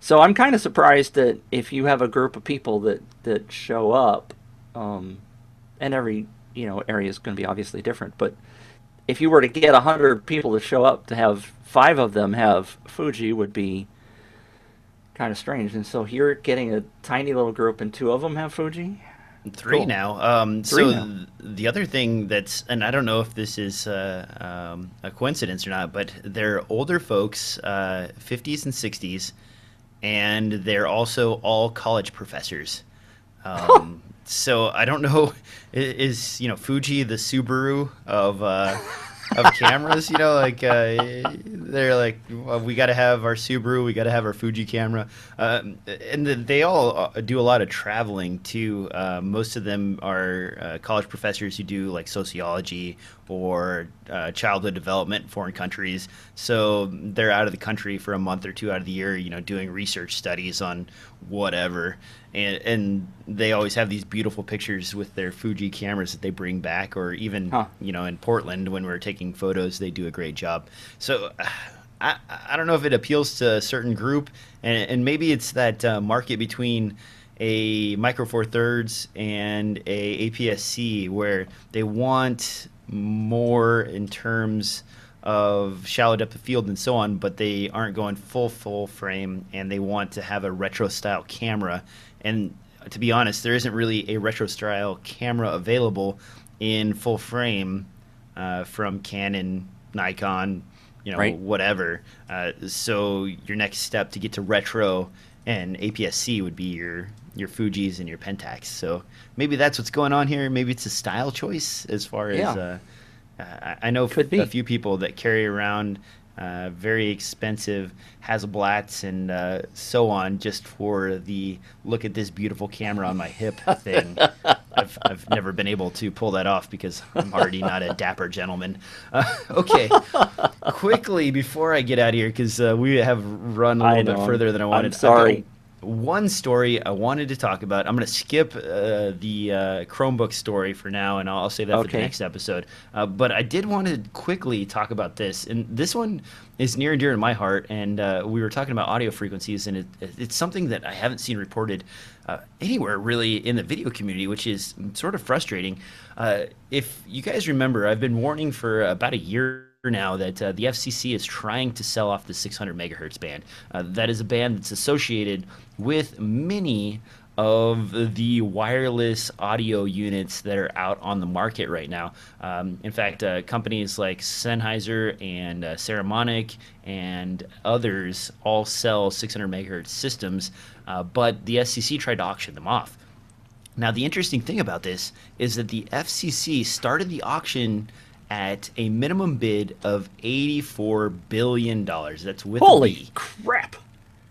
So I'm kind of surprised that if you have a group of people that that show up, um, and every you know area is going to be obviously different, but if you were to get a hundred people to show up to have five of them have Fuji would be kind of strange. And so you're getting a tiny little group, and two of them have Fuji. Three Cool. now. Um, Three so now. the other thing that's, and I don't know if this is uh, um, a coincidence or not, but they're older folks, uh, 50s and 60s, and they're also all college professors. Um, so I don't know, is you know Fuji the Subaru of uh, of cameras? You know, like uh, they're like well, we got to have our Subaru, we got to have our Fuji camera, um, and they all uh, do a lot of traveling too. Uh, most of them are uh, college professors who do like sociology or uh, childhood development in foreign countries. So they're out of the country for a month or two out of the year, you know, doing research studies on whatever. And, and they always have these beautiful pictures with their Fuji cameras that they bring back, or even, Huh. you know, in Portland when we're taking photos, they do a great job. So I, I don't know if it appeals to a certain group, and, and maybe it's that uh, market between a Micro Four Thirds and a APS-C where they want more in terms of shallow depth of field and so on, but they aren't going full full frame, and they want to have a retro style camera. And to be honest, there isn't really a retro style camera available in full frame uh, from Canon, Nikon, you know, Right. whatever. Uh, so your next step to get to retro and APS-C would be your your Fuji's and your Pentax. So maybe that's what's going on here. Maybe it's a style choice as far as uh, uh, I know Could f- be. a few people that carry around uh, very expensive Hasselblads and uh, so on just for the look at this beautiful camera on my hip thing. I've, I've never been able to pull that off because I'm already not a dapper gentleman. Uh, okay, quickly before I get out of here because uh, we have run a little bit further than I I'm wanted. I've sorry. One story I wanted to talk about. I'm going to skip uh, the uh, Chromebook story for now, and I'll, I'll save that for the next episode. Uh, but I did want to quickly talk about this, and this one is near and dear to my heart. And uh, we were talking about audio frequencies, and it, it's something that I haven't seen reported uh, anywhere really in the video community, which is sort of frustrating. Uh, if you guys remember, I've been warning for about a year now that uh, the FCC is trying to sell off the 600 megahertz band. Uh, that is a band that's associated with many of the wireless audio units that are out on the market right now. Um, in fact, uh, companies like Sennheiser and uh, Saramonic and others all sell 600 megahertz systems, uh, but the FCC tried to auction them off. Now, the interesting thing about this is that the FCC started the auction at a minimum bid of $84 billion. That's with Holy crap!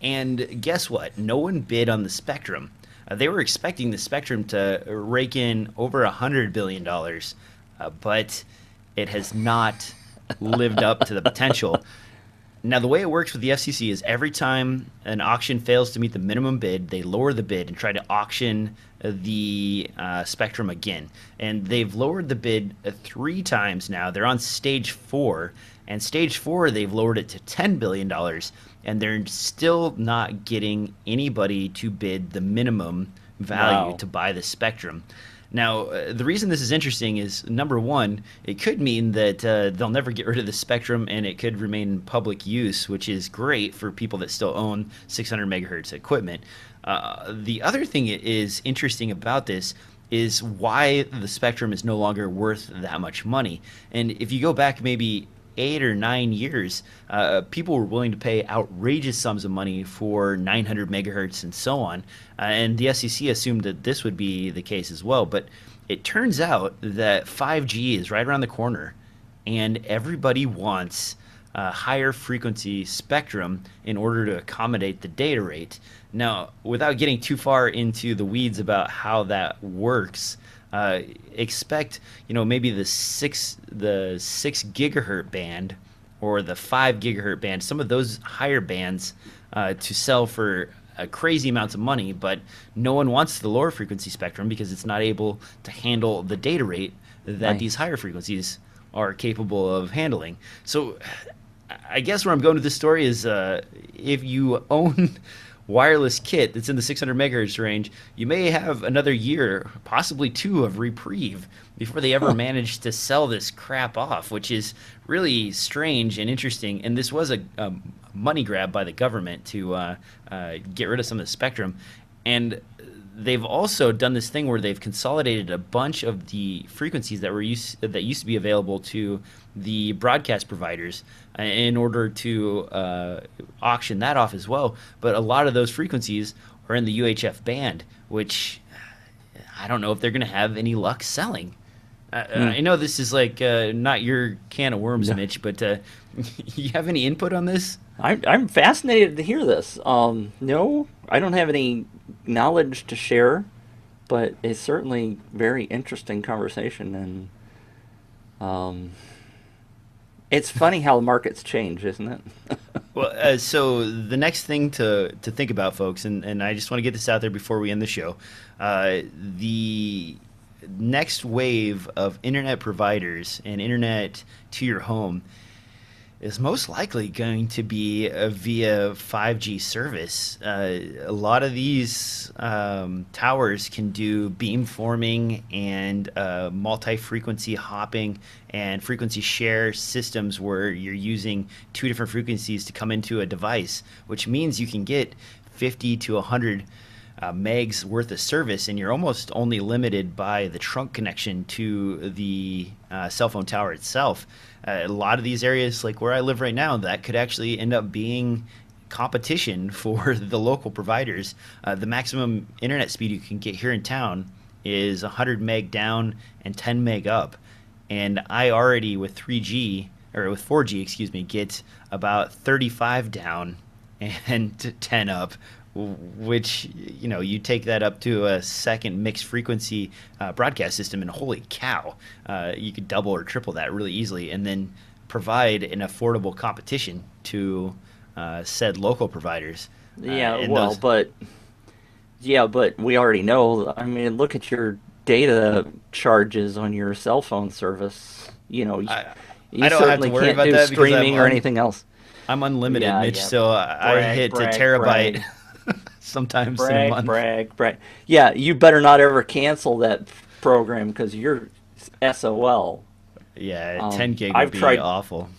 And guess what? No one bid on the Spectrum. Uh, they were expecting the Spectrum to rake in over $100 billion, uh, but it has not lived up to the potential. Now, the way it works with the FCC is every time an auction fails to meet the minimum bid, they lower the bid and try to auction the uh, spectrum again. And they've lowered the bid uh, three times now. They're on stage four. And stage four, they've lowered it to $10 billion. And they're still not getting anybody to bid the minimum value Wow. to buy the spectrum. Now, uh, the reason this is interesting is number one, it could mean that uh, they'll never get rid of the spectrum and it could remain in public use, which is great for people that still own 600 megahertz equipment. Uh, the other thing that is interesting about this is why the spectrum is no longer worth that much money. And if you go back maybe eight or nine years, uh, people were willing to pay outrageous sums of money for 900 megahertz and so on. Uh, and the FCC assumed that this would be the case as well. But it turns out that 5G is right around the corner, and everybody wants a higher frequency spectrum in order to accommodate the data rate. Now, without getting too far into the weeds about how that works, uh, expect you know maybe the six the six gigahertz band or the five gigahertz band, some of those higher bands uh, to sell for crazy amounts of money, but no one wants the lower frequency spectrum because it's not able to handle the data rate that Right. these higher frequencies are capable of handling. So I guess where I'm going with this story is uh, if you own wireless kit that's in the 600 megahertz range, you may have another year, possibly two, of reprieve before they ever manage to sell this crap off, which is really strange and interesting. And this was a, a money grab by the government to uh, uh, get rid of some of the spectrum. And they've also done this thing where they've consolidated a bunch of the frequencies that were used that used to be available to the broadcast providers in order to uh, auction that off as well. But a lot of those frequencies are in the UHF band, which I don't know if they're going to have any luck selling. Uh, I know this is like uh, not your can of worms, No. Mitch, but uh, you have any input on this? I'm, I'm fascinated to hear this. Um, no, I don't have any knowledge to share, but it's certainly very interesting conversation, and um, it's funny how markets change, isn't it? Well, uh, so the next thing to, to think about, folks, and, and I just want to get this out there before we end the show. Uh, the next wave of internet providers and internet to your home is most likely going to be uh, via 5G service. Uh, a lot of these um, towers can do beamforming and uh, multi frequency hopping and frequency share systems where you're using two different frequencies to come into a device, which means you can get 50 to 100 uh, megs worth of service, and you're almost only limited by the trunk connection to the uh, cell phone tower itself. Uh, a lot of these areas, like where I live right now, that could actually end up being competition for the local providers. Uh, the maximum internet speed you can get here in town is 100 meg down and 10 meg up, and I already with 3G or with 4G, excuse me, get about 35 down and 10 up which you know you take that up to a second mixed frequency uh, broadcast system and holy cow uh, you could double or triple that really easily and then provide an affordable competition to uh, said local providers Uh, yeah, well, those- but yeah, but we already know. I mean, look at your data charges on your cell phone service. You know, you, I- you I don't have to certainly worry can't about do that streaming or anything else. i'm unlimited Yeah, mitch yeah. so i Brag, hit brag, a terabyte. sometimes Brag, brag, brag. Yeah, you better not ever cancel that program because you're SOL. yeah Um, 10 gig would I've be tried- awful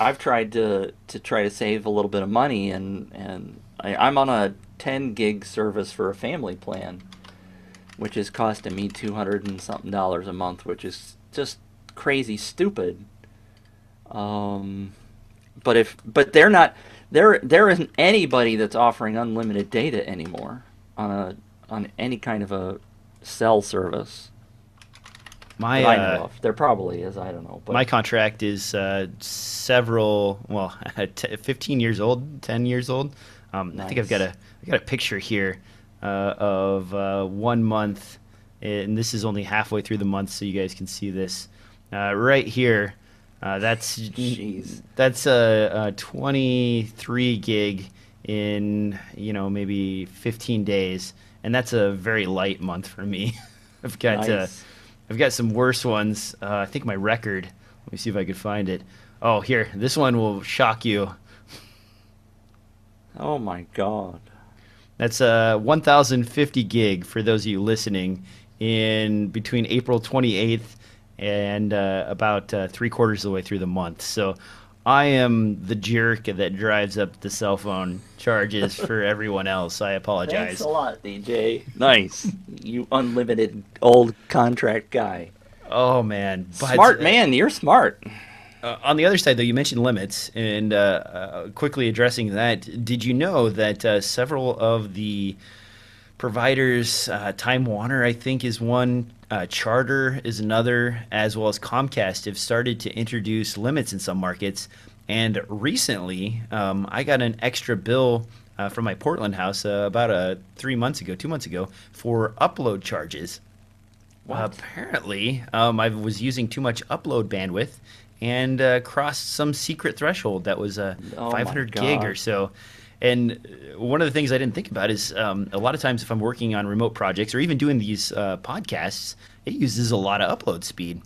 I've tried to to try to save a little bit of money, and and I, I'm on a 10 gig service for a family plan, which is costing me 200 and something dollars a month, which is just crazy stupid. Um, but if but they're not there there isn't anybody that's offering unlimited data anymore on a on any kind of a cell service my I uh, of. There probably is, I don't know. But My contract is uh, several, well, t- 15 years old, 10 years old. Um, I think I've got a, Nice. I got a picture here uh, of uh, one month, and this is only halfway through the month, so you guys can see this. Uh, right here, Uh, that's Jeez. that's a, a 23 gig in you know maybe 15 days, and that's a very light month for me. I've got uh, I've got some worse ones. Uh, I think my record. Let me see if I could find it. Oh, here. This one will shock you. Oh my god. That's uh 1050 gig for those of you listening in between April 28th and uh, about uh, three quarters of the way through the month. So I am the jerk that drives up the cell phone charges for everyone else. I apologize. Thanks a lot, DJ. Nice. you unlimited old contract guy. Oh man, But, smart uh, man, you're smart. Uh, on the other side, though, you mentioned limits, and uh, uh, quickly addressing that, did you know that uh, several of the providers, uh, Time Warner, I think, is one, uh, Charter is another, as well as Comcast, have started to introduce limits in some markets. And recently, um, I got an extra bill uh, from my Portland house uh, about uh, three months ago, two months ago, for upload charges. Well, Apparently, um, I was using too much upload bandwidth and uh, crossed some secret threshold that was uh, Oh 500 gig or so. And one of the things I didn't think about is um, a lot of times if I'm working on remote projects or even doing these uh, podcasts, it uses a lot of upload speed.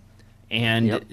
And Yep.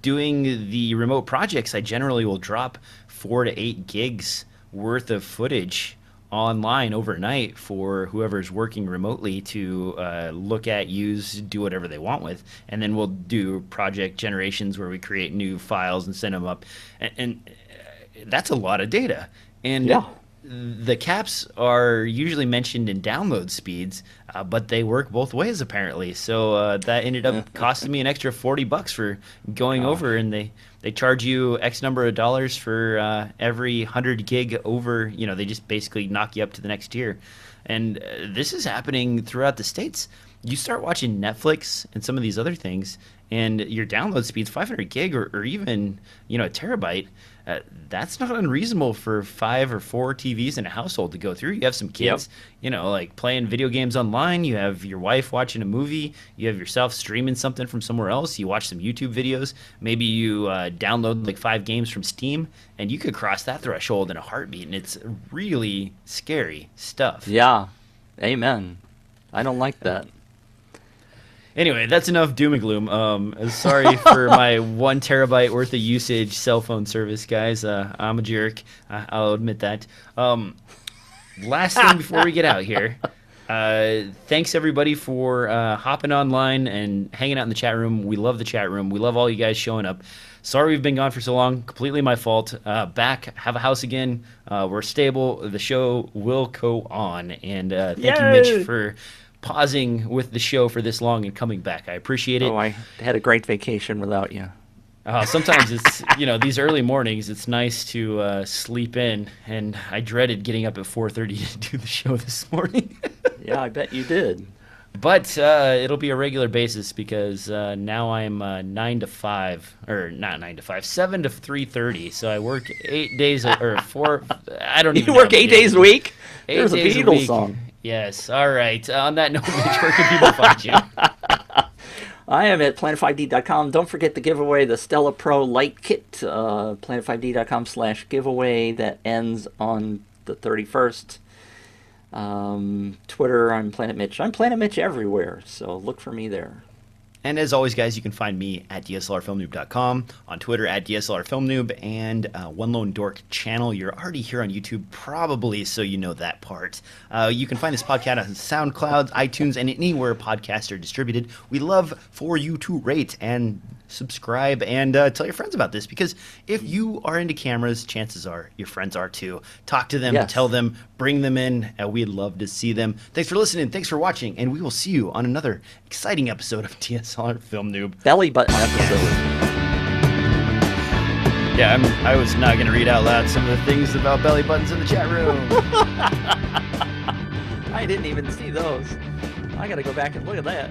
doing the remote projects, I generally will drop four to eight gigs worth of footage online overnight for whoever's working remotely to uh, look at, use, do whatever they want with, and then we'll do project generations where we create new files and send them up, and, and uh, that's a lot of data. And Yeah. The caps are usually mentioned in download speeds, uh, but they work both ways apparently. So uh, that ended up costing me an extra forty bucks for going over, and they they charge you X number of dollars for uh, every hundred gig over. You know, they just basically knock you up to the next tier, and uh, this is happening throughout the states. You start watching Netflix and some of these other things, and your download speed's 500 gig or, or even you know a terabyte. Uh, that's not unreasonable for five or four TVs in a household to go through. You have some kids, you know, like playing video games online. You have your wife watching a movie. You have yourself streaming something from somewhere else. You watch some YouTube videos. Maybe you uh, download like five games from Steam, and you could cross that threshold in a heartbeat. And it's really scary stuff. Yeah. Amen. I don't like that. Anyway, that's enough doom and gloom. Um, sorry for my one terabyte worth of usage cell phone service, guys. Uh, I'm a jerk. I- I'll admit that. Um, last thing before we get out here. Uh, thanks everybody for uh, hopping online and hanging out in the chat room. We love the chat room. We love all you guys showing up. Sorry we've been gone for so long. Completely my fault. Uh, back, have a house again. Uh, we're stable. The show will go on. And uh, thank you, Yay! Mitch, for pausing with the show for this long and coming back. I appreciate it. Oh, I had a great vacation without you. Uh, sometimes it's you know these early mornings. It's nice to uh, sleep in, and I dreaded getting up at 4:30 to do the show this morning. Yeah, I bet you did. but uh, it'll be a regular basis because uh, now I'm uh, nine to five, or not nine to five, seven to 3:30. So I work eight days a- or four. I don't You work eight days a week? Eight There's a days Beatles week. song. Yes. All right. Uh, on that note, Mitch, where can people find you? I am at planet5d.com. Don't forget the giveaway, the Stella Pro Light Kit, uh, planet5d.com slash giveaway that ends on the 31st. Um, Twitter, I'm Planet Mitch. I'm Planet Mitch everywhere, so look for me there. And as always, guys, you can find me at DSLRFilmNoob.com, on Twitter at DSLRFilmNoob, and uh, One Lone Dork channel. You're already here on YouTube, probably, so you know that part. Uh, you can find this podcast on SoundCloud, iTunes, and anywhere podcasts are distributed. We love for you to rate and subscribe and uh, tell your friends about this because if you are into cameras, chances are your friends are too. Talk to them, Yes. tell them, bring them in. Uh, we'd love to see them. Thanks for listening. Thanks for watching. And we will see you on another exciting episode of DSLR Film Noob. Belly button episode. Yeah, I'm, I was not going to read out loud some of the things about belly buttons in the chat room. I didn't even see those. I gotta go back and look at that.